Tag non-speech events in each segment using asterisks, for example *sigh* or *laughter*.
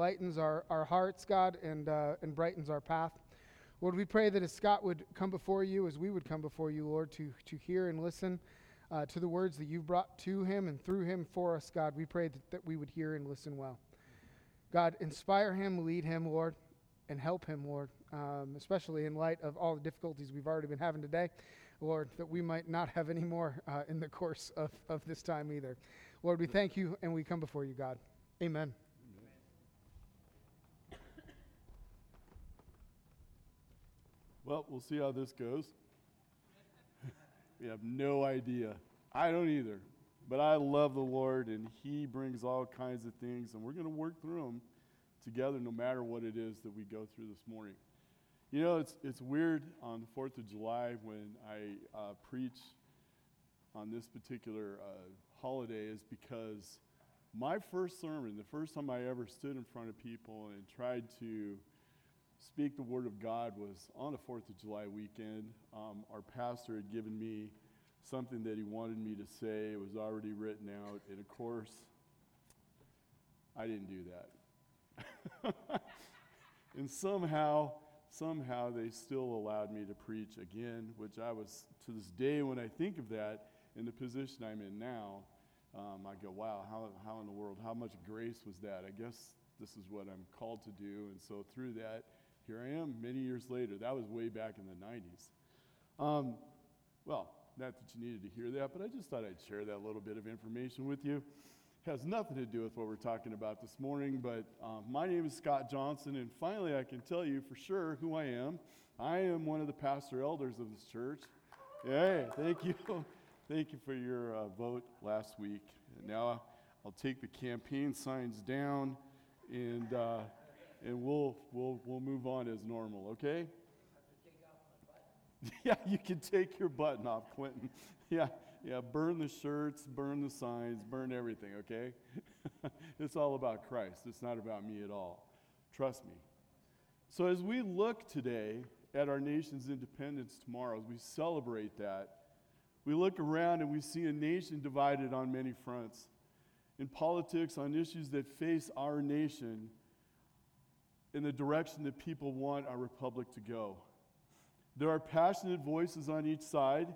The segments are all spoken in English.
lightens our, our hearts, God, and, uh, and brightens our path. Lord, we pray that as Scott would come before you, as we would come before you, Lord, to, to hear and listen uh, to the words that you've brought to him and through him for us, God, we pray that, that we would hear and listen well. God, inspire him, lead him, Lord, and help him, Lord, um, especially in light of all the difficulties we've already been having today, Lord, that we might not have any more uh, in the course of, of this time either. Lord, we thank you and we come before you, God. Amen. Well, we'll see how this goes. *laughs* we have no idea. I don't either. But I love the Lord, and He brings all kinds of things, and we're going to work through them together no matter what it is that we go through this morning. You know, it's, it's weird on the 4th of July when I uh, preach on this particular uh, holiday, is because my first sermon, the first time I ever stood in front of people and tried to speak the Word of God was on the 4th of July weekend. Um, our pastor had given me something that he wanted me to say. It was already written out. And of course, I didn't do that. *laughs* and somehow, somehow they still allowed me to preach again, which I was, to this day, when I think of that, in the position I'm in now, um, I go, wow, how, how in the world, how much grace was that? I guess this is what I'm called to do. And so through that, here I am many years later. That was way back in the 90s. Um, well, not that you needed to hear that, but I just thought I'd share that little bit of information with you. Has nothing to do with what we're talking about this morning, but um, my name is Scott Johnson, and finally I can tell you for sure who I am. I am one of the pastor elders of this church. Hey, thank you. *laughs* thank you for your uh, vote last week. And now I'll take the campaign signs down and. Uh, and we'll, we'll, we'll move on as normal, okay? *laughs* yeah, you can take your button off, Quentin. *laughs* yeah, yeah, burn the shirts, burn the signs, burn everything, okay? *laughs* it's all about Christ. It's not about me at all. Trust me. So, as we look today at our nation's independence tomorrow, as we celebrate that, we look around and we see a nation divided on many fronts. In politics, on issues that face our nation, in the direction that people want our republic to go. There are passionate voices on each side.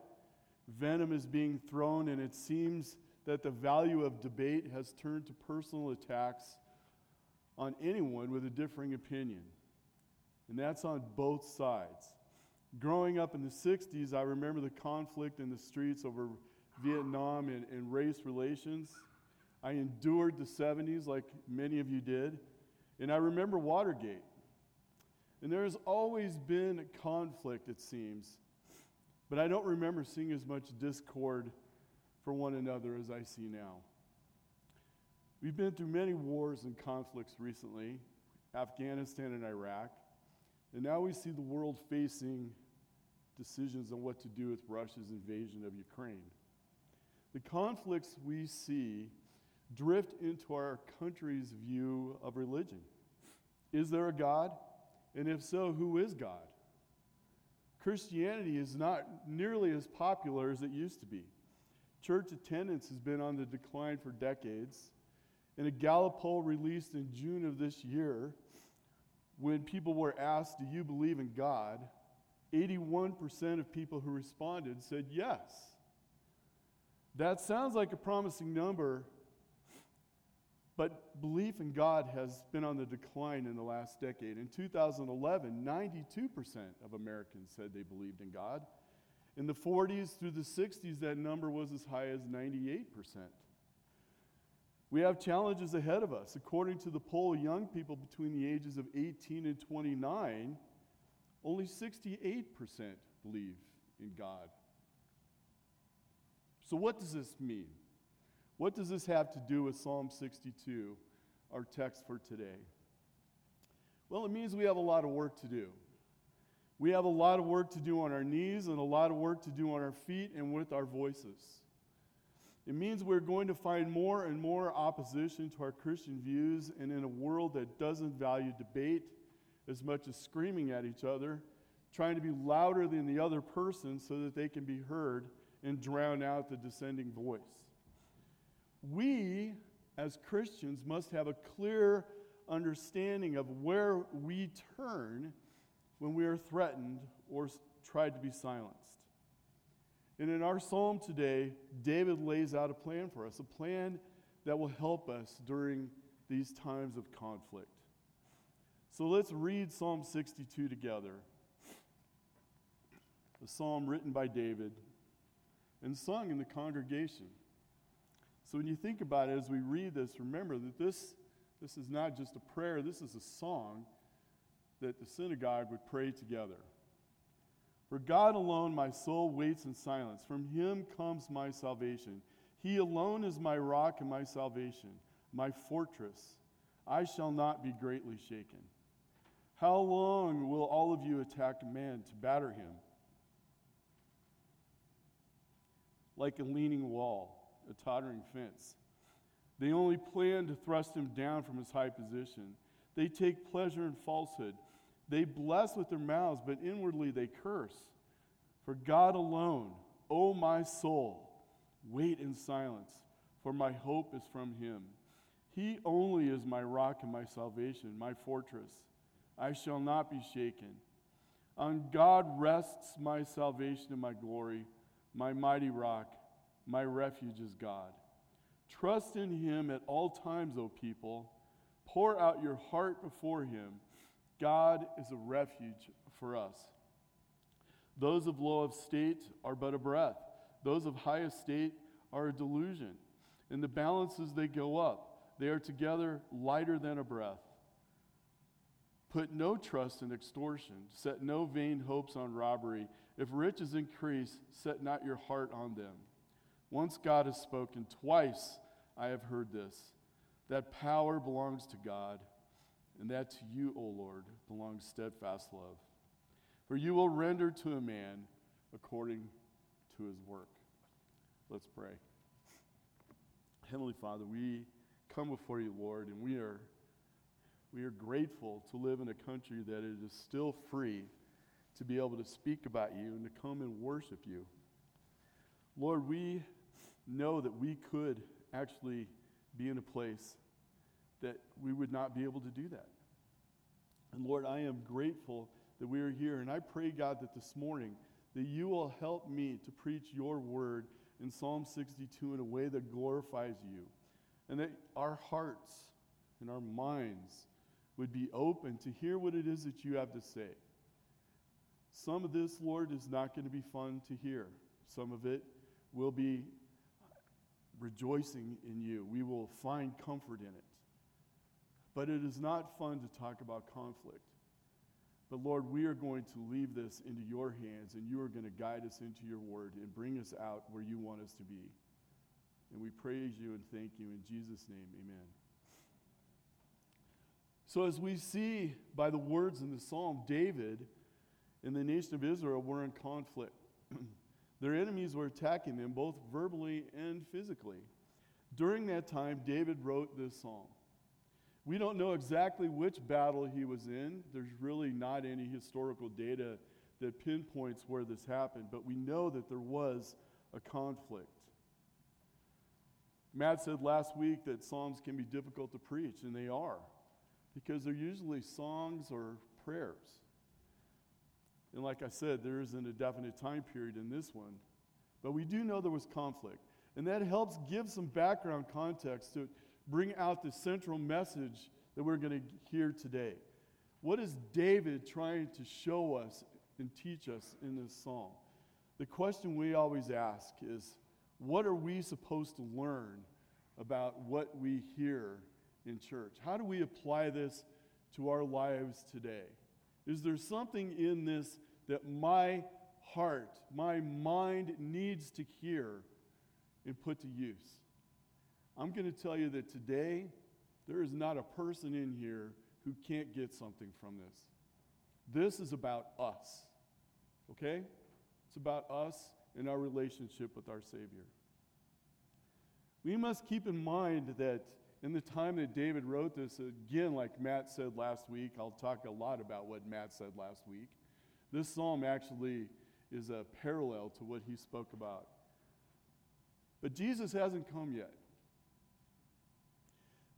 Venom is being thrown, and it seems that the value of debate has turned to personal attacks on anyone with a differing opinion. And that's on both sides. Growing up in the 60s, I remember the conflict in the streets over Vietnam and, and race relations. I endured the 70s like many of you did. And I remember Watergate. And there's always been conflict, it seems. But I don't remember seeing as much discord for one another as I see now. We've been through many wars and conflicts recently Afghanistan and Iraq. And now we see the world facing decisions on what to do with Russia's invasion of Ukraine. The conflicts we see drift into our country's view of religion. Is there a God? And if so, who is God? Christianity is not nearly as popular as it used to be. Church attendance has been on the decline for decades. In a Gallup poll released in June of this year, when people were asked, Do you believe in God? 81% of people who responded said yes. That sounds like a promising number, but belief in God has been on the decline in the last decade. In 2011, 92% of Americans said they believed in God. In the 40s through the 60s, that number was as high as 98%. We have challenges ahead of us. According to the poll, young people between the ages of 18 and 29, only 68% believe in God. So, what does this mean? What does this have to do with Psalm 62, our text for today? Well, it means we have a lot of work to do. We have a lot of work to do on our knees and a lot of work to do on our feet and with our voices. It means we're going to find more and more opposition to our Christian views, and in a world that doesn't value debate as much as screaming at each other, trying to be louder than the other person so that they can be heard and drown out the dissenting voice we as Christians must have a clear understanding of where we turn when we are threatened or tried to be silenced. And in our psalm today, David lays out a plan for us, a plan that will help us during these times of conflict. So let's read Psalm 62 together. a psalm written by David and sung in the congregation. So when you think about it as we read this, remember that this, this is not just a prayer, this is a song that the synagogue would pray together. For God alone my soul waits in silence. From him comes my salvation. He alone is my rock and my salvation, my fortress. I shall not be greatly shaken. How long will all of you attack a man to batter him? Like a leaning wall, a tottering fence. They only plan to thrust him down from his high position. They take pleasure in falsehood. They bless with their mouths, but inwardly they curse. For God alone, O my soul, wait in silence, for my hope is from him. He only is my rock and my salvation, my fortress. I shall not be shaken. On God rests my salvation and my glory, my mighty rock, my refuge is God. Trust in him at all times, O people. Pour out your heart before him. God is a refuge for us. Those of low estate are but a breath, those of high estate are a delusion. In the balances they go up, they are together lighter than a breath. Put no trust in extortion, set no vain hopes on robbery. If riches increase, set not your heart on them. Once God has spoken, twice I have heard this that power belongs to God and that to you, O Lord, belongs steadfast love. For you will render to a man according to his work. Let's pray. Heavenly Father, we come before you, Lord, and we are, we are grateful to live in a country that it is still free to be able to speak about you and to come and worship you. Lord, we know that we could actually be in a place that we would not be able to do that. And Lord, I am grateful that we are here. And I pray, God, that this morning that you will help me to preach your word in Psalm 62 in a way that glorifies you. And that our hearts and our minds would be open to hear what it is that you have to say. Some of this, Lord, is not going to be fun to hear. Some of it will be rejoicing in you. We will find comfort in it. But it is not fun to talk about conflict. But Lord, we are going to leave this into your hands, and you are going to guide us into your word and bring us out where you want us to be. And we praise you and thank you in Jesus' name. Amen. So, as we see by the words in the psalm, David and the nation of Israel were in conflict. *clears throat* Their enemies were attacking them both verbally and physically. During that time, David wrote this psalm. We don't know exactly which battle he was in. There's really not any historical data that pinpoints where this happened, but we know that there was a conflict. Matt said last week that Psalms can be difficult to preach, and they are, because they're usually songs or prayers. And like I said, there isn't a definite time period in this one, but we do know there was conflict. And that helps give some background context to bring out the central message that we're going to hear today. What is David trying to show us and teach us in this psalm? The question we always ask is what are we supposed to learn about what we hear in church? How do we apply this to our lives today? Is there something in this that my heart, my mind needs to hear and put to use? I'm going to tell you that today, there is not a person in here who can't get something from this. This is about us, okay? It's about us and our relationship with our Savior. We must keep in mind that in the time that David wrote this, again, like Matt said last week, I'll talk a lot about what Matt said last week. This psalm actually is a parallel to what he spoke about. But Jesus hasn't come yet.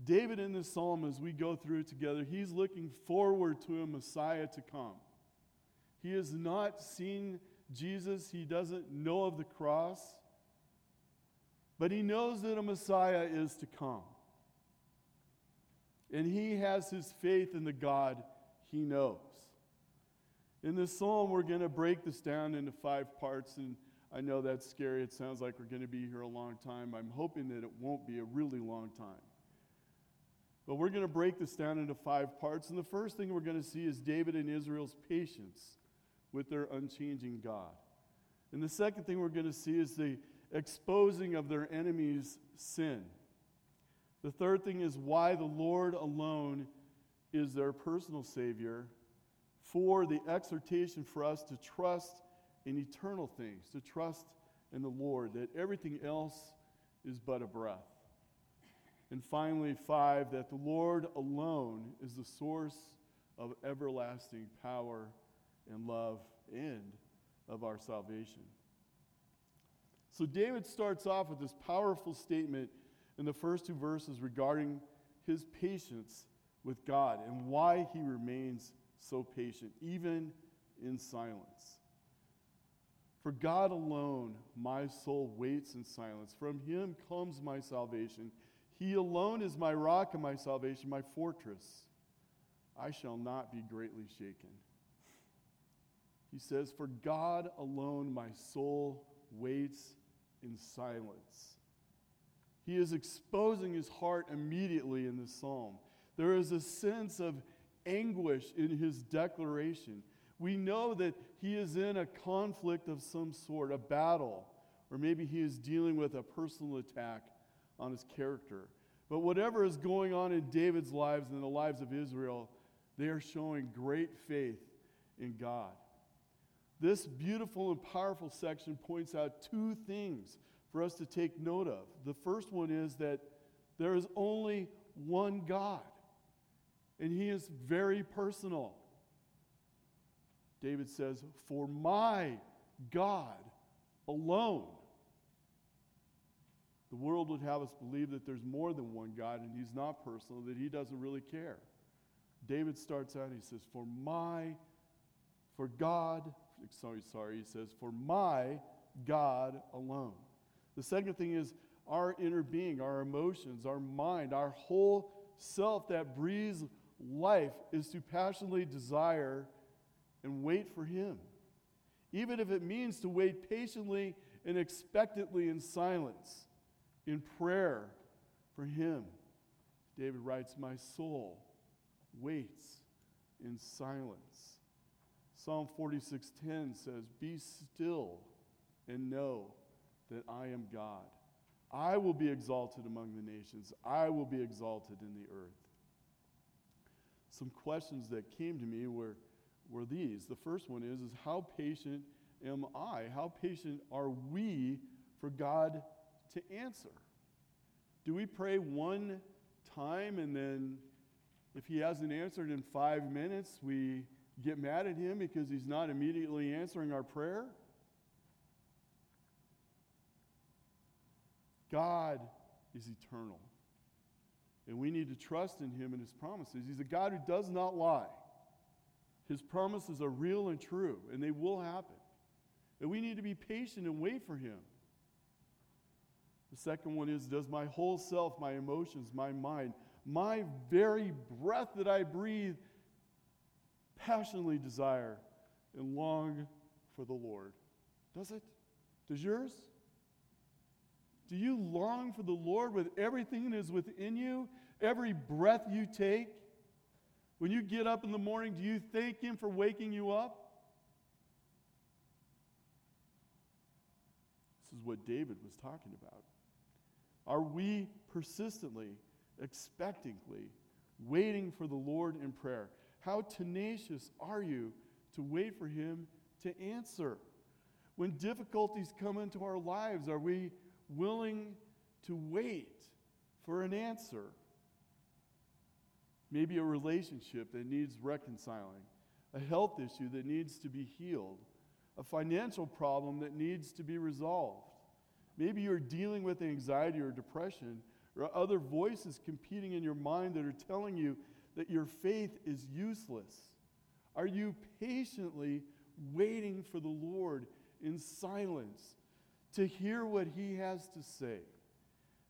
David in this psalm, as we go through together, he's looking forward to a Messiah to come. He has not seen Jesus, he doesn't know of the cross, but he knows that a Messiah is to come. And he has his faith in the God he knows. In this psalm, we're going to break this down into five parts, and I know that's scary. It sounds like we're going to be here a long time. I'm hoping that it won't be a really long time. But we're going to break this down into five parts, and the first thing we're going to see is David and Israel's patience with their unchanging God. And the second thing we're going to see is the exposing of their enemies' sin. The third thing is why the Lord alone is their personal Savior. For the exhortation for us to trust in eternal things, to trust in the Lord, that everything else is but a breath. And finally, five, that the Lord alone is the source of everlasting power and love and of our salvation. So David starts off with this powerful statement in the first two verses regarding his patience with God and why he remains so patient, even in silence. For God alone, my soul waits in silence. From him comes my salvation. He alone is my rock and my salvation, my fortress. I shall not be greatly shaken. He says, For God alone my soul waits in silence. He is exposing his heart immediately in this psalm. There is a sense of anguish in his declaration. We know that he is in a conflict of some sort, a battle, or maybe he is dealing with a personal attack on his character. But whatever is going on in David's lives and the lives of Israel, they are showing great faith in God. This beautiful and powerful section points out two things for us to take note of. The first one is that there is only one God, and He is very personal. David says, For my God alone. The world would have us believe that there's more than one God and He's not personal, that He doesn't really care. David starts out, he says, For my, for God, sorry, sorry, he says, For my God alone. The second thing is our inner being, our emotions, our mind, our whole self that breathes life is to passionately desire and wait for Him. Even if it means to wait patiently and expectantly in silence, in prayer for Him. David writes, My soul waits in silence. Psalm 46:10 says, "Be still and know that I am God. I will be exalted among the nations. I will be exalted in the earth." Some questions that came to me were were these. The first one is is how patient am I? How patient are we for God to answer? Do we pray one time and then if he hasn't answered in five minutes, we get mad at him because he's not immediately answering our prayer? God is eternal. And we need to trust in him and his promises. He's a God who does not lie. His promises are real and true, and they will happen. And we need to be patient and wait for him. The second one is Does my whole self, my emotions, my mind, my very breath that I breathe, passionately desire and long for the Lord? Does it? Does yours? Do you long for the Lord with everything that is within you, every breath you take? When you get up in the morning, do you thank Him for waking you up? This is what David was talking about. Are we persistently, expectantly waiting for the Lord in prayer? How tenacious are you to wait for Him to answer? When difficulties come into our lives, are we willing to wait for an answer? Maybe a relationship that needs reconciling, a health issue that needs to be healed, a financial problem that needs to be resolved. Maybe you're dealing with anxiety or depression, or other voices competing in your mind that are telling you that your faith is useless? Are you patiently waiting for the Lord in silence to hear what He has to say?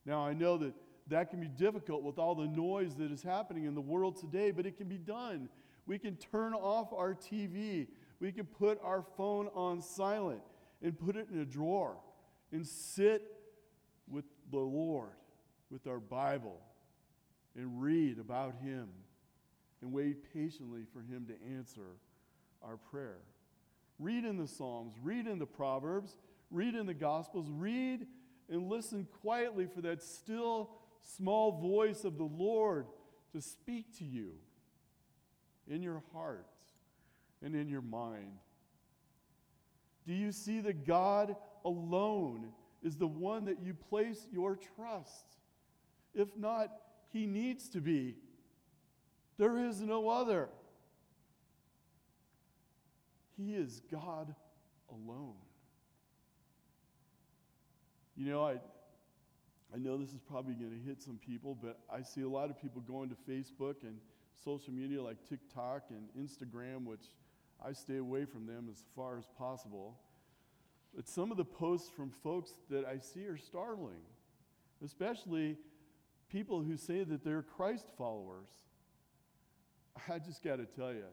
Now, I know that that can be difficult with all the noise that is happening in the world today, but it can be done. We can turn off our TV, we can put our phone on silent and put it in a drawer and sit with the Lord, with our Bible, and read about Him and wait patiently for Him to answer our prayer. Read in the Psalms, read in the Proverbs, read in the Gospels, read and listen quietly for that still small voice of the Lord to speak to you in your heart and in your mind. Do you see that God alone is the one that you place your trust? If not, He needs to be. There is no other. He is God alone. You know, I, I know this is probably going to hit some people, but I see a lot of people going to Facebook and social media like TikTok and Instagram, which I stay away from them as far as possible. But some of the posts from folks that I see are startling, especially people who say that they're Christ followers. I just got to tell you,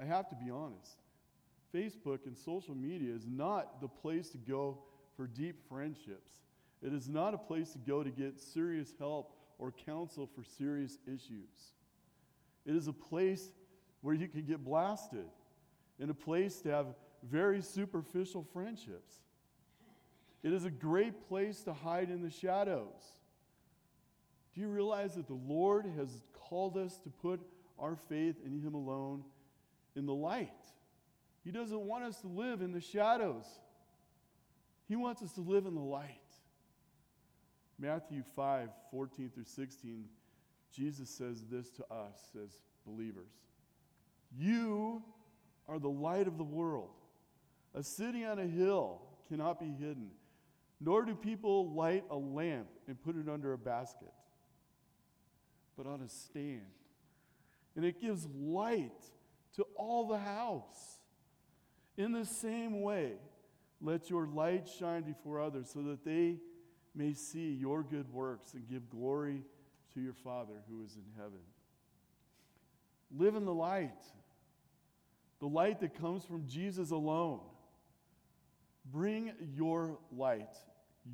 I have to be honest. Facebook and social media is not the place to go for deep friendships. It is not a place to go to get serious help or counsel for serious issues. It is a place where you can get blasted and a place to have very superficial friendships. It is a great place to hide in the shadows. Do you realize that the Lord has called us to put our faith in Him alone in the light? He doesn't want us to live in the shadows, He wants us to live in the light. Matthew 5 14 through 16, Jesus says this to us as believers You are the light of the world. A city on a hill cannot be hidden, nor do people light a lamp and put it under a basket, but on a stand. And it gives light to all the house. In the same way, let your light shine before others so that they may see your good works and give glory to your Father who is in heaven. Live in the light, the light that comes from Jesus alone. Bring your light.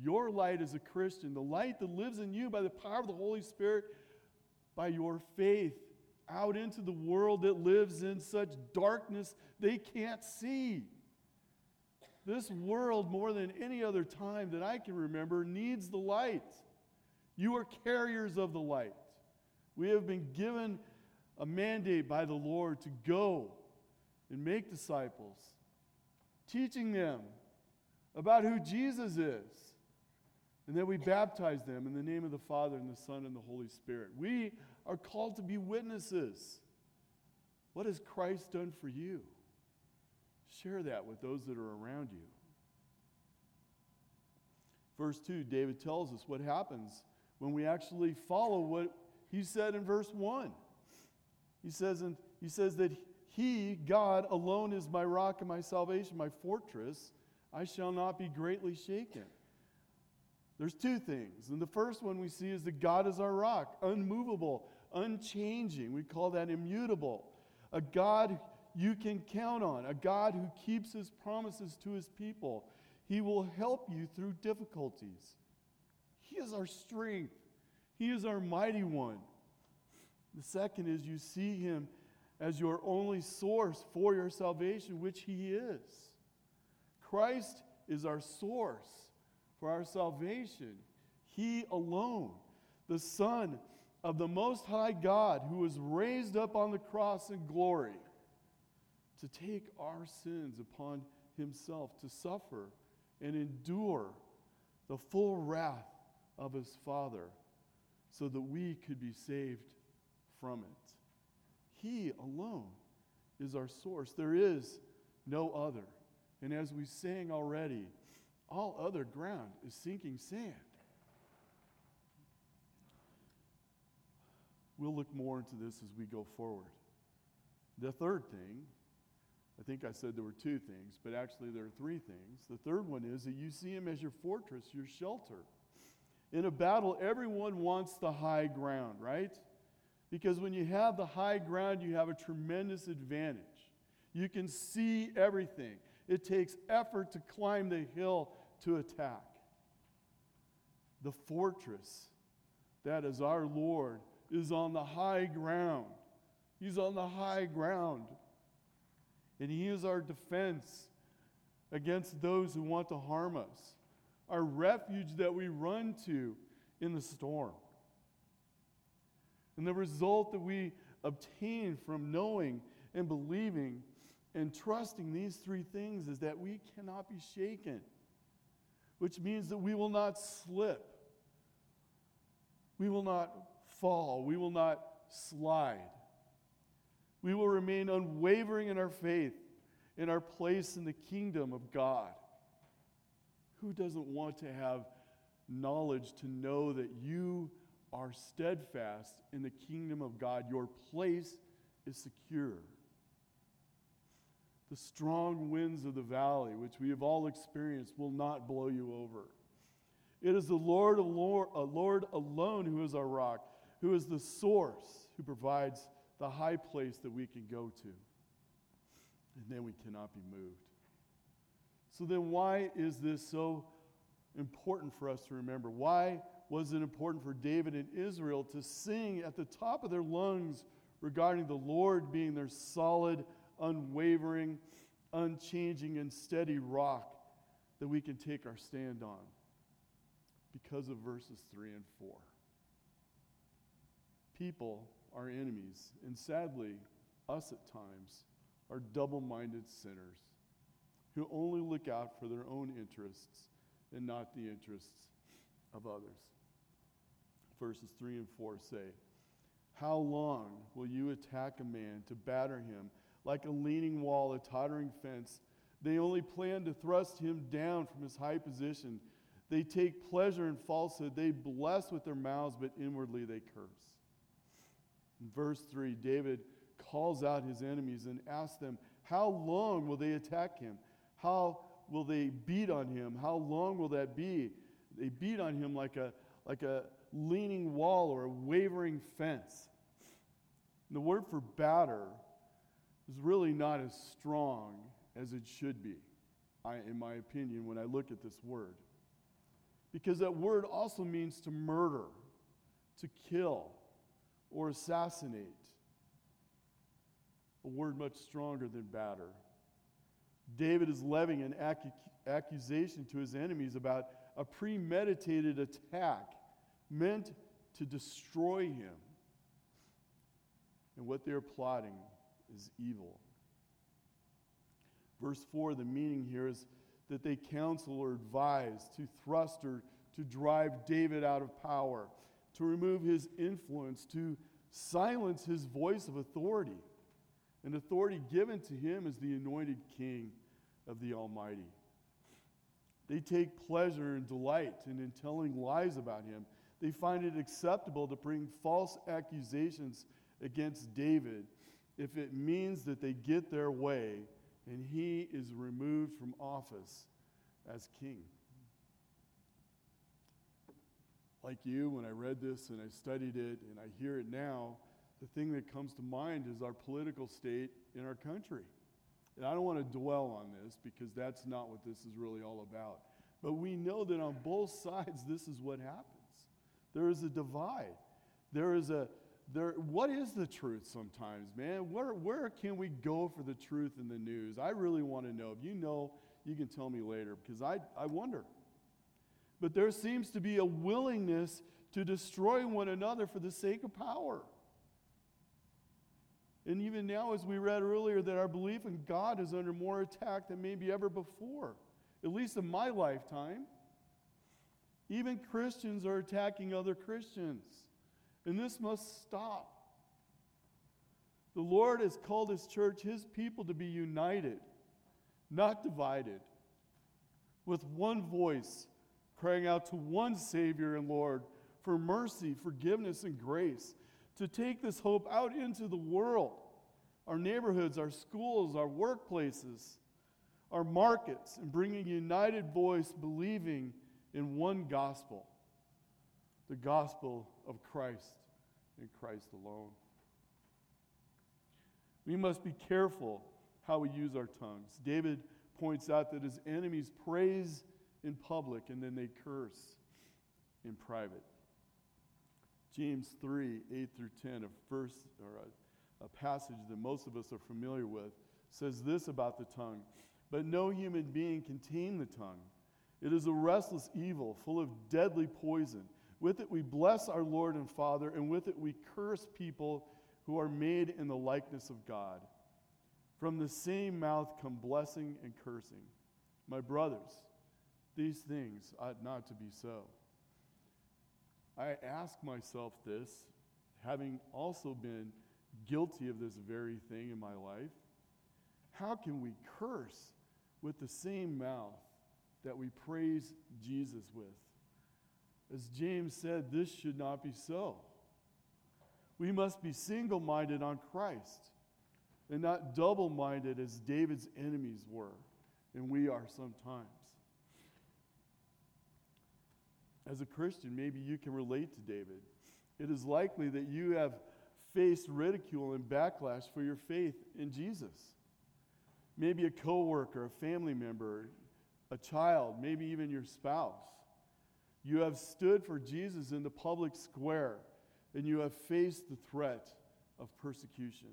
Your light as a Christian, the light that lives in you by the power of the Holy Spirit, by your faith, out into the world that lives in such darkness they can't see. This world, more than any other time that I can remember, needs the light. You are carriers of the light. We have been given a mandate by the Lord to go and make disciples, teaching them about who Jesus is, and that we baptize them in the name of the Father and the Son and the Holy Spirit. We are called to be witnesses. What has Christ done for you? Share that with those that are around you. Verse 2, David tells us what happens when we actually follow what he said in verse 1. He says, and he says that he, God, alone is my rock and my salvation, my fortress. I shall not be greatly shaken. There's two things. And the first one we see is that God is our rock, unmovable, unchanging. We call that immutable. A God you can count on, a God who keeps his promises to his people. He will help you through difficulties. He is our strength, He is our mighty one. The second is you see Him as your only source for your salvation, which He is. Christ is our source for our salvation. He alone, the Son of the Most High God, who was raised up on the cross in glory to take our sins upon himself, to suffer and endure the full wrath of his Father so that we could be saved from it. He alone is our source. There is no other. And as we sang already, all other ground is sinking sand. we'll look more into this as we go forward. The third thing, I think I said there were two things, but actually there are three things. The third one is that you see him as your fortress, your shelter. In a battle, everyone wants the high ground, right? Because when you have the high ground, you have a tremendous advantage. You can see everything. It takes effort to climb the hill to attack. The fortress that is our Lord is on the high ground. He's on the high ground. And He is our defense against those who want to harm us, our refuge that we run to in the storm. And the result that we obtain from knowing and believing and trusting these three things is that we cannot be shaken, which means that we will not slip, we will not fall, we will not slide. We will remain unwavering in our faith, in our place in the kingdom of God. Who doesn't want to have knowledge to know that you are steadfast in the kingdom of God? Your place is secure. The strong winds of the valley, which we have all experienced, will not blow you over. It is the Lord, Lord, uh, Lord alone who is our rock, who is the source, who provides the high place that we can go to. And then we cannot be moved. So, then why is this so important for us to remember? Why was it important for David and Israel to sing at the top of their lungs regarding the Lord being their solid, unwavering, unchanging, and steady rock that we can take our stand on? Because of verses 3 and 4. People are enemies, and sadly, us at times are double minded sinners who only look out for their own interests and not the interests of others. Verses 3 and 4 say, How long will you attack a man to batter him like a leaning wall, a tottering fence? They only plan to thrust him down from his high position. They take pleasure in falsehood. They bless with their mouths, but inwardly they curse. In verse 3, David calls out his enemies and asks them, How long will they attack him? How will they beat on him? How long will that be? They beat on him like a, like a leaning wall or a wavering fence. And the word for batter is really not as strong as it should be, I, in my opinion, when I look at this word. Because that word also means to murder, to kill or assassinate. A word much stronger than batter. David is levying an ac- accusation to his enemies about a premeditated attack meant to destroy him. And what they're plotting is evil. Verse 4, the meaning here is that they counsel or advise to thrust or to drive David out of power to remove his influence, to silence his voice of authority. An authority given to him as the anointed king of the Almighty. They take pleasure and delight in, in telling lies about him. They find it acceptable to bring false accusations against David if it means that they get their way and he is removed from office as king like you, when I read this and I studied it and I hear it now, the thing that comes to mind is our political state in our country. And I don't want to dwell on this because that's not what this is really all about. But we know that on both *laughs* sides, this is what happens. There is a divide. There is a, there, what is the truth sometimes, man? Where, where can we go for the truth in the news? I really want to know. If you know, you can tell me later because I, I wonder but there seems to be a willingness to destroy one another for the sake of power. And even now, as we read earlier, that our belief in God is under more attack than maybe ever before, at least in my lifetime. Even Christians are attacking other Christians. And this must stop. The Lord has called His church, His people, to be united, not divided, with one voice crying out to one Savior and Lord for mercy, forgiveness, and grace, to take this hope out into the world, our neighborhoods, our schools, our workplaces, our markets, and bring a united voice believing in one gospel the gospel of Christ and Christ alone. We must be careful how we use our tongues. David points out that his enemies praise in public and then they curse in private. James 3 8 through 10, a verse or a, a passage that most of us are familiar with, says this about the tongue But no human being can tame the tongue. It is a restless evil, full of deadly poison. With it we bless our Lord and Father, and with it we curse people who are made in the likeness of God. From the same mouth come blessing and cursing. My brothers, these things ought not to be so. I ask myself this, having also been guilty of this very thing in my life. How can we curse with the same mouth that we praise Jesus with? As James said, this should not be so. We must be single minded on Christ and not double minded as David's enemies were, and we are sometimes. As a Christian, maybe you can relate to David. It is likely that you have faced ridicule and backlash for your faith in Jesus. Maybe a coworker, a family member, a child, maybe even your spouse. You have stood for Jesus in the public square and you have faced the threat of persecution.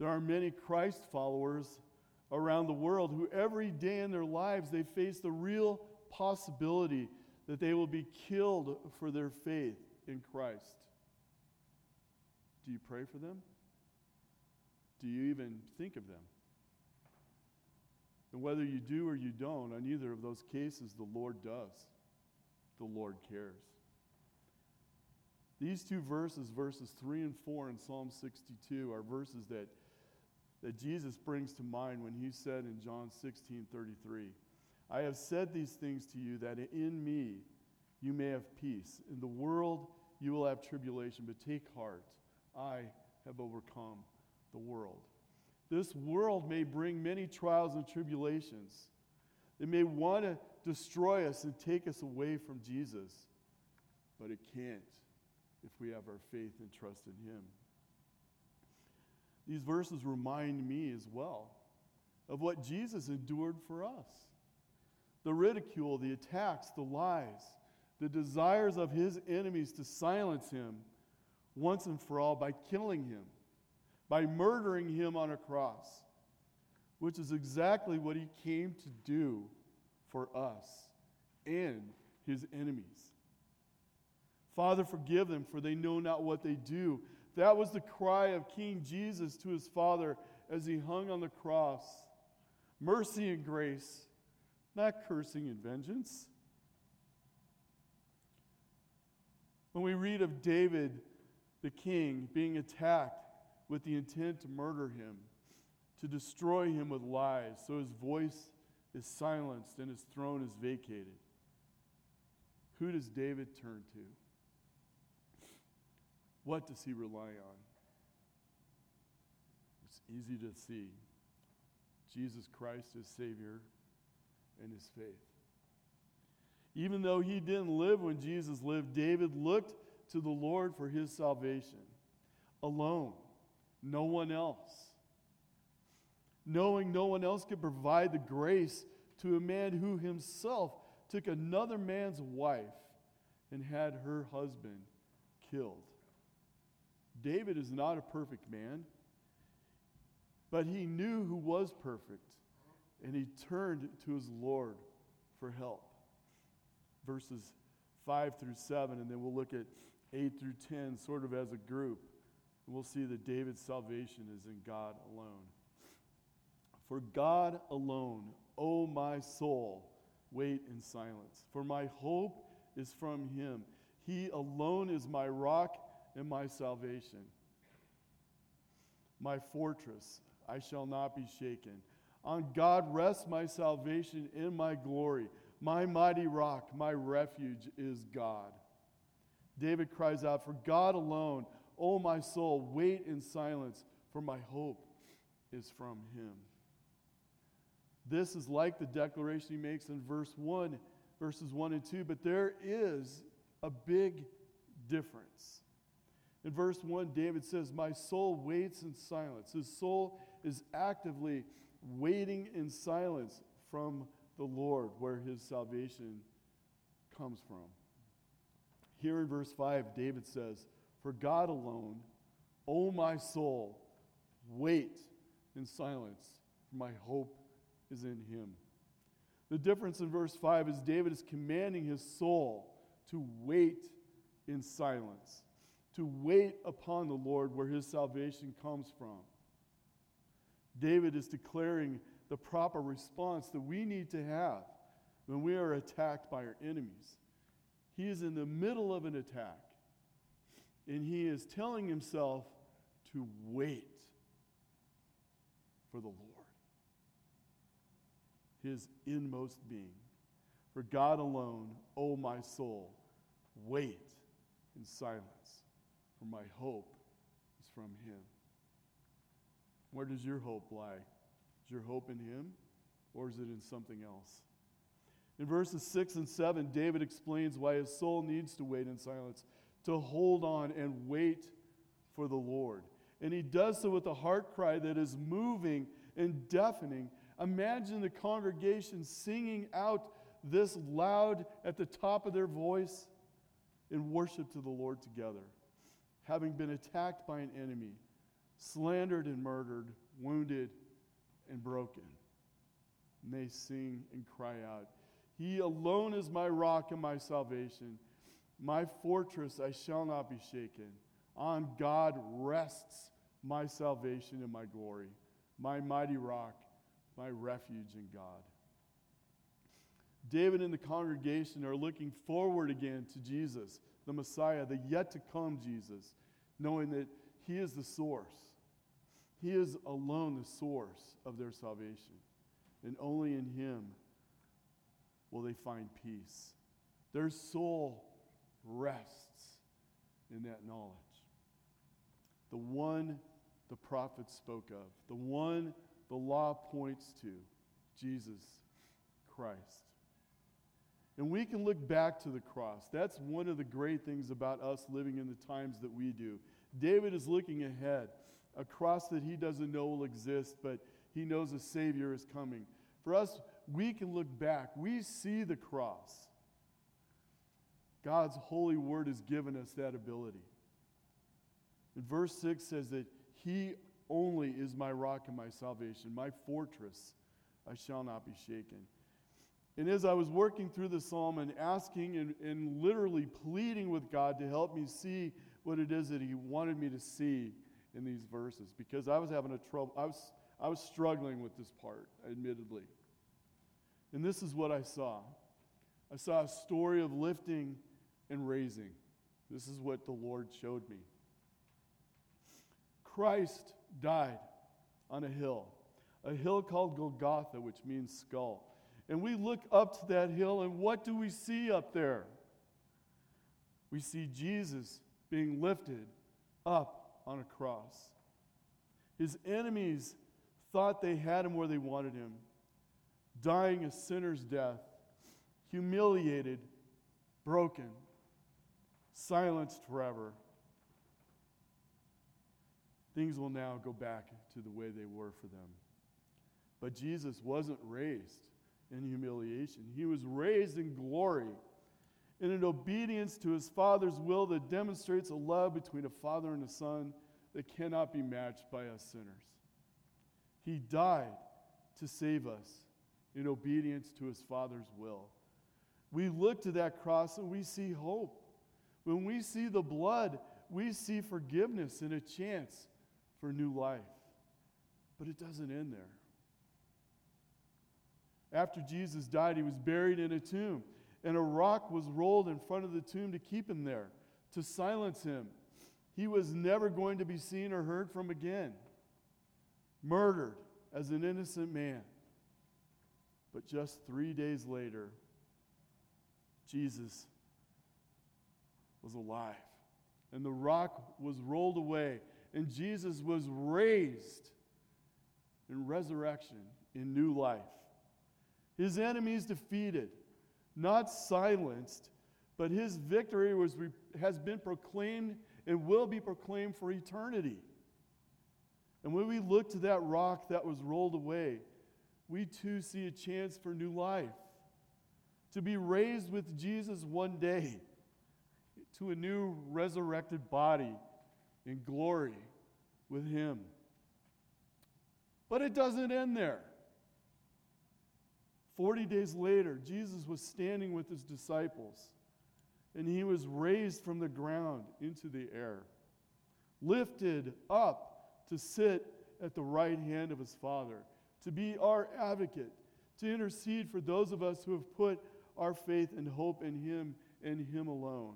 There are many Christ followers around the world who every day in their lives they face the real possibility that they will be killed for their faith in Christ. Do you pray for them? Do you even think of them? And whether you do or you don't, on either of those cases, the Lord does. The Lord cares. These two verses, verses 3 and 4 in Psalm 62, are verses that, that Jesus brings to mind when he said in John 16 33, I have said these things to you that in me you may have peace. In the world you will have tribulation, but take heart. I have overcome the world. This world may bring many trials and tribulations. It may want to destroy us and take us away from Jesus, but it can't if we have our faith and trust in Him. These verses remind me as well of what Jesus endured for us the ridicule, the attacks, the lies, the desires of His enemies to silence Him once and for all by killing Him, by murdering Him on a cross, which is exactly what He came to do for us and His enemies. Father, forgive them, for they know not what they do. That was the cry of King Jesus to his Father as he hung on the cross. Mercy and grace, not cursing and vengeance. When we read of David, the king, being attacked with the intent to murder him, to destroy him with lies, so his voice is silenced and his throne is vacated. Who does David turn to? What does he rely on? It's easy to see Jesus Christ as Savior and his faith. Even though he didn't live when Jesus lived, David looked to the Lord for his salvation alone, no one else. Knowing no one else could provide the grace to a man who himself took another man's wife and had her husband killed. David is not a perfect man, but he knew who was perfect, and he turned to his Lord for help. Verses 5 through 7, and then we'll look at 8 through 10 sort of as a group. And we'll see that David's salvation is in God alone. For God alone, O my soul, wait in silence. For my hope is from him. He alone is my rock and my salvation. My fortress, I shall not be shaken. On God rests my salvation in my glory. My mighty rock, my refuge is God. David cries out, For God alone, O my soul, wait in silence, for my hope is from him. This is like the declaration he makes in verse 1, verses 1 and 2, but there is a big difference. In verse 1, David says, My soul waits in silence. His soul is actively waiting in silence from the Lord, where his salvation comes from. Here in verse 5, David says, For God alone, O my soul, wait in silence, for my hope is in him. The difference in verse 5 is David is commanding his soul to wait in silence, to wait upon the Lord where his salvation comes from. David is declaring the proper response that we need to have when we are attacked by our enemies. He is in the middle of an attack, and he is telling himself to wait for the Lord, his inmost being. For God alone, O my soul, wait in silence, for my hope is from him. Where does your hope lie? Is your hope in him, or is it in something else? In verses 6 and 7, David explains why his soul needs to wait in silence, to hold on and wait for the Lord. And he does so with a heart cry that is moving and deafening. Imagine the congregation singing out this loud at the top of their voice in worship to the Lord together, having been attacked by an enemy, slandered and murdered, wounded and broken. And they sing and cry out, He alone is my rock and my salvation, my fortress, I shall not be shaken. On God rests my salvation and my glory, my mighty rock, my refuge in God. David and the congregation are looking forward again to Jesus, the Messiah, the yet to come Jesus, knowing that He is the source. He is alone the source of their salvation. And only in Him will they find peace. Their soul rests in that knowledge. The one the prophets spoke of, the one the law points to, Jesus Christ. And we can look back to the cross. That's one of the great things about us living in the times that we do. David is looking ahead, a cross that he doesn't know will exist, but he knows a Savior is coming. For us, we can look back. We see the cross. God's holy word has given us that ability. And verse 6 says that He only is my rock and my salvation, my fortress. I shall not be shaken. And as I was working through the psalm and asking and, and literally pleading with God to help me see what it is that He wanted me to see in these verses, because I was having a trouble, I was, I was struggling with this part, admittedly. And this is what I saw I saw a story of lifting and raising. This is what the Lord showed me. Christ died on a hill, a hill called Golgotha, which means skull. And we look up to that hill, and what do we see up there? We see Jesus being lifted up on a cross. His enemies thought they had him where they wanted him, dying a sinner's death, humiliated, broken, silenced forever. Things will now go back to the way they were for them. But Jesus wasn't raised in humiliation. He was raised in glory in an obedience to his Father's will that demonstrates a love between a father and a son that cannot be matched by us sinners. He died to save us in obedience to his Father's will. We look to that cross and we see hope. When we see the blood, we see forgiveness and a chance for new life. But it doesn't end there. After Jesus died, he was buried in a tomb, and a rock was rolled in front of the tomb to keep him there, to silence him. He was never going to be seen or heard from again. Murdered as an innocent man. But just three days later, Jesus was alive. And the rock was rolled away, and Jesus was raised in resurrection, in new life. His enemies defeated, not silenced, but his victory was, has been proclaimed and will be proclaimed for eternity. And when we look to that rock that was rolled away, we too see a chance for new life. To be raised with Jesus one day to a new resurrected body in glory with Him. But it doesn't end there. Forty days later, Jesus was standing with his disciples, and he was raised from the ground into the air, lifted up to sit at the right hand of his Father, to be our advocate, to intercede for those of us who have put our faith and hope in him and him alone.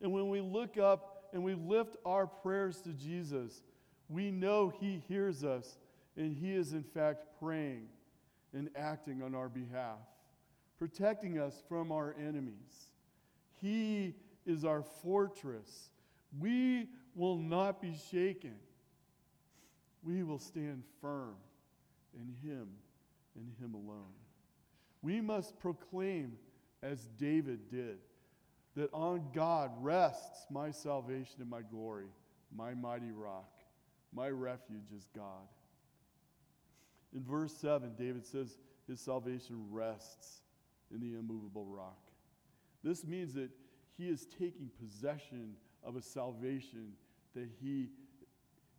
And when we look up and we lift our prayers to Jesus, we know He hears us and He is, in fact, praying and acting on our behalf, protecting us from our enemies. He is our fortress. We will not be shaken. We will stand firm in Him and Him alone. We must proclaim, as David did, that on God rests my salvation and my glory, my mighty rock. My refuge is God. In verse 7, David says his salvation rests in the immovable rock. This means that he is taking possession of a salvation that he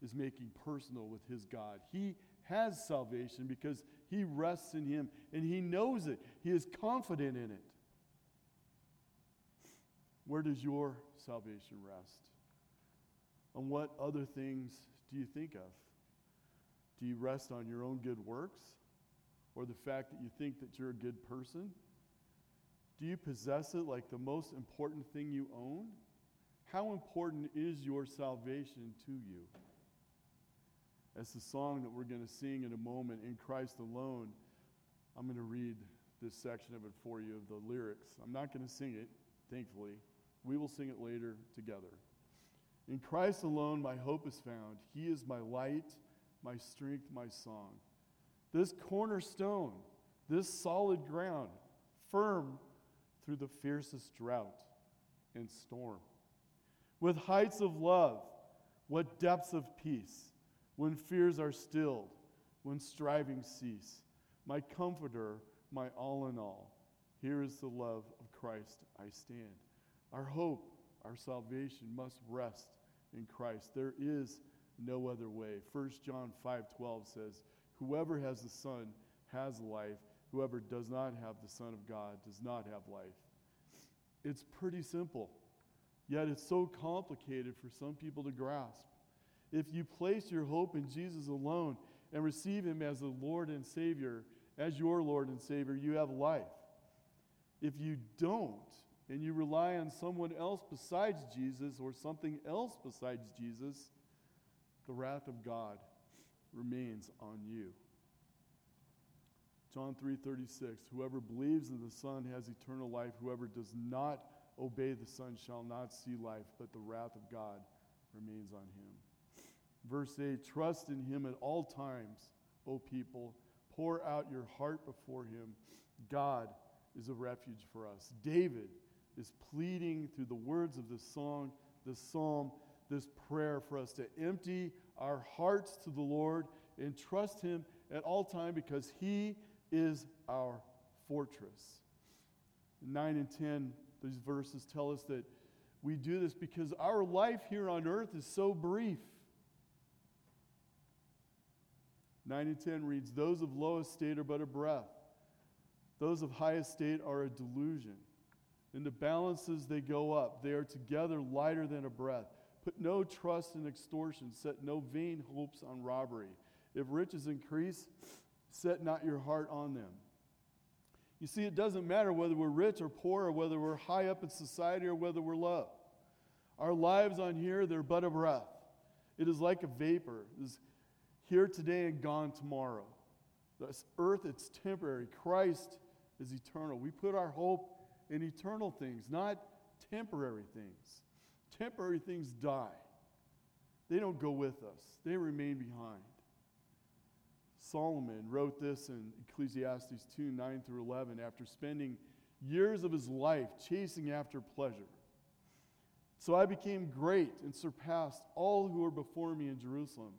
is making personal with his God. He has salvation because he rests in him and he knows it. He is confident in it. Where does your salvation rest? On what other things do you think of? Do you rest on your own good works or the fact that you think that you're a good person? Do you possess it like the most important thing you own? How important is your salvation to you? As the song that we're going to sing in a moment, In Christ Alone, I'm going to read this section of it for you of the lyrics. I'm not going to sing it, thankfully. We will sing it later together. In Christ alone, my hope is found. He is my light, my strength, my song. This cornerstone, this solid ground, firm through the fiercest drought and storm. With heights of love, what depths of peace, when fears are stilled, when strivings cease. My comforter, my all in all, here is the love of Christ I stand. Our hope, our salvation must rest in Christ. There is no other way. 1 John 5:12 says, "Whoever has the Son has life. Whoever does not have the Son of God does not have life." It's pretty simple. Yet it's so complicated for some people to grasp. If you place your hope in Jesus alone and receive him as the Lord and Savior, as your Lord and Savior, you have life. If you don't, and you rely on someone else besides Jesus or something else besides Jesus, the wrath of God remains on you. John 3:36 Whoever believes in the Son has eternal life whoever does not obey the Son shall not see life but the wrath of God remains on him. Verse 8 Trust in him at all times O people pour out your heart before him God is a refuge for us. David is pleading through the words of this song, this psalm, this prayer for us to empty our hearts to the Lord and trust Him at all time because He is our fortress. 9 and 10, these verses tell us that we do this because our life here on earth is so brief. 9 and 10 reads, Those of low estate are but a breath, those of high estate are a delusion. In the balances they go up. They are together lighter than a breath. Put no trust in extortion. Set no vain hopes on robbery. If riches increase, set not your heart on them. You see, it doesn't matter whether we're rich or poor, or whether we're high up in society or whether we're low. Our lives on here, they're but a breath. It is like a vapor. It is here today and gone tomorrow. This earth, it's temporary. Christ is eternal. We put our hope in eternal things, not temporary things. Temporary things die, they don't go with us, they remain behind. Solomon wrote this in Ecclesiastes 2 9 through 11 after spending years of his life chasing after pleasure. So I became great and surpassed all who were before me in Jerusalem.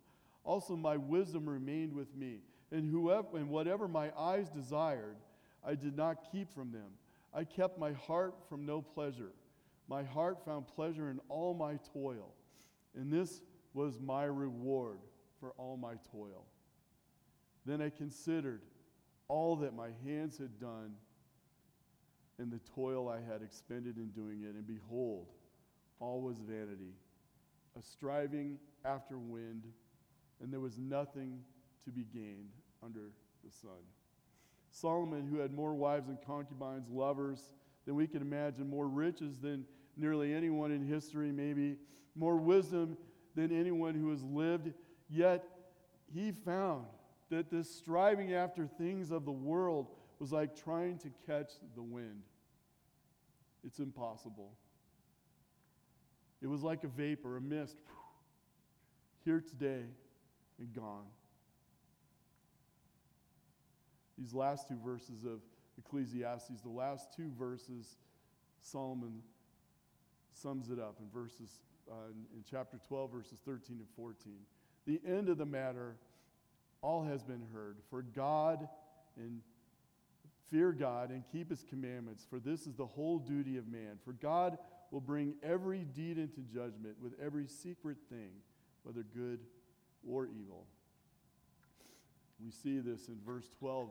Also, my wisdom remained with me, and, whoever, and whatever my eyes desired, I did not keep from them. I kept my heart from no pleasure. My heart found pleasure in all my toil, and this was my reward for all my toil. Then I considered all that my hands had done and the toil I had expended in doing it, and behold, all was vanity, a striving after wind, and there was nothing to be gained under the sun. Solomon, who had more wives and concubines, lovers than we can imagine, more riches than nearly anyone in history, maybe, more wisdom than anyone who has lived, yet he found that this striving after things of the world was like trying to catch the wind. It's impossible. It was like a vapor, a mist, here today and gone. These last two verses of Ecclesiastes, the last two verses, Solomon sums it up in verses uh, in, in chapter 12, verses 13 and 14. The end of the matter, all has been heard. For God and fear God and keep his commandments, for this is the whole duty of man. For God will bring every deed into judgment with every secret thing, whether good or evil. We see this in verse 12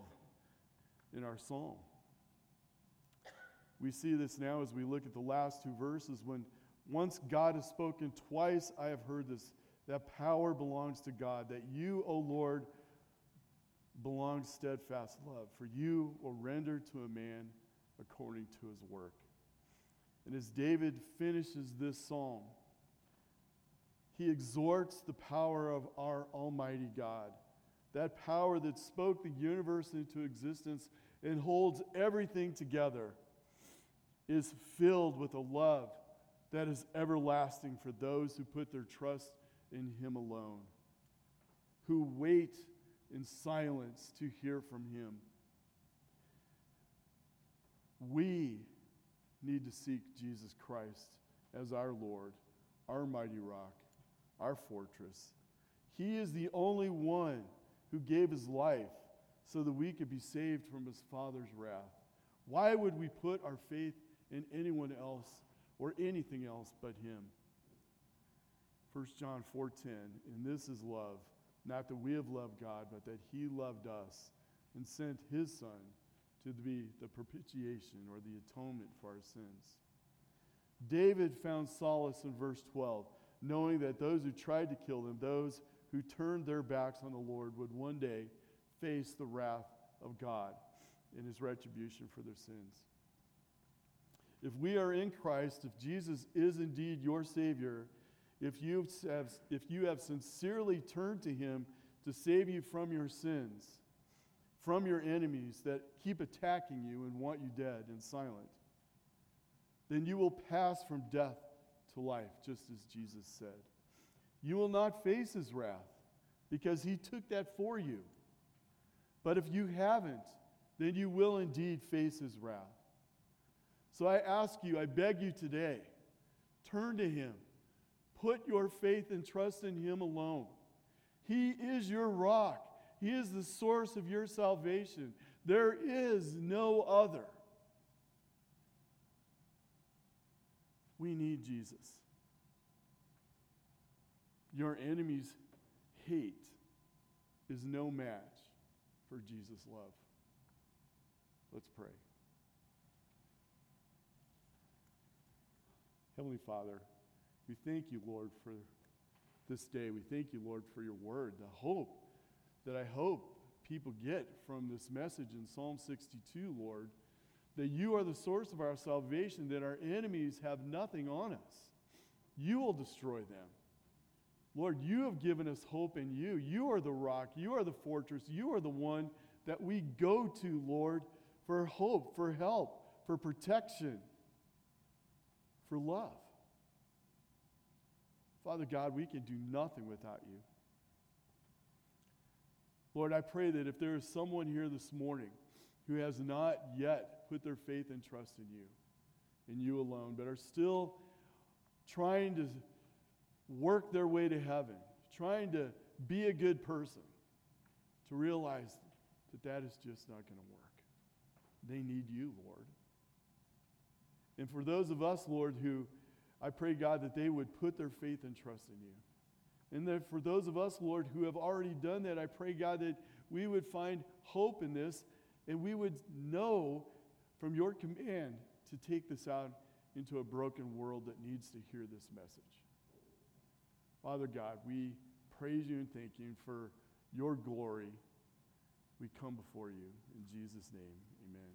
in our psalm. We see this now as we look at the last two verses when once God has spoken, twice I have heard this that power belongs to God, that you, O Lord, belongs steadfast love, for you will render to a man according to his work. And as David finishes this psalm, he exhorts the power of our Almighty God, that power that spoke the universe into existence and holds everything together, is filled with a love that is everlasting for those who put their trust in Him alone, who wait in silence to hear from Him. We need to seek Jesus Christ as our Lord, our mighty rock, our fortress. He is the only one who gave His life so that we could be saved from His Father's wrath. Why would we put our faith in anyone else or anything else but him. 1 John 4:10 and this is love not that we have loved God but that he loved us and sent his son to be the propitiation or the atonement for our sins. David found solace in verse 12 knowing that those who tried to kill him those who turned their backs on the Lord would one day face the wrath of God in his retribution for their sins. If we are in Christ, if Jesus is indeed your Savior, if you have, if you have sincerely turned to Him to save you from your sins, from your enemies that keep attacking you and want you dead and silent, then you will pass from death to life, just as Jesus said. You will not face His wrath because He took that for you. But if you haven't, then you will indeed face His wrath. So I ask you, I beg you today, turn to Him. Put your faith and trust in Him alone. He is your rock, He is the source of your salvation. There is no other. We need Jesus. Your enemy's hate is no match for Jesus' love. Let's pray. Heavenly Father, we thank you, Lord, for this day. We thank you, Lord, for your word, the hope that I hope people get from this message in Psalm 62, Lord, that you are the source of our salvation, that our enemies have nothing on us. You will destroy them. Lord, you have given us hope in you. You are the rock, you are the fortress, you are the one that we go to, Lord, for hope, for help, for protection for love. Father God, we can do nothing without you. Lord, I pray that if there is someone here this morning who has not yet put their faith and trust in you, in you alone, but are still trying to work their way to heaven, trying to be a good person, to realize that that is just not going to work. They need you, Lord. And for those of us, Lord, who I pray, God, that they would put their faith and trust in you. And that for those of us, Lord, who have already done that, I pray, God, that we would find hope in this and we would know from your command to take this out into a broken world that needs to hear this message. Father God, we praise you and thank you for your glory. We come before you. In Jesus' name, amen.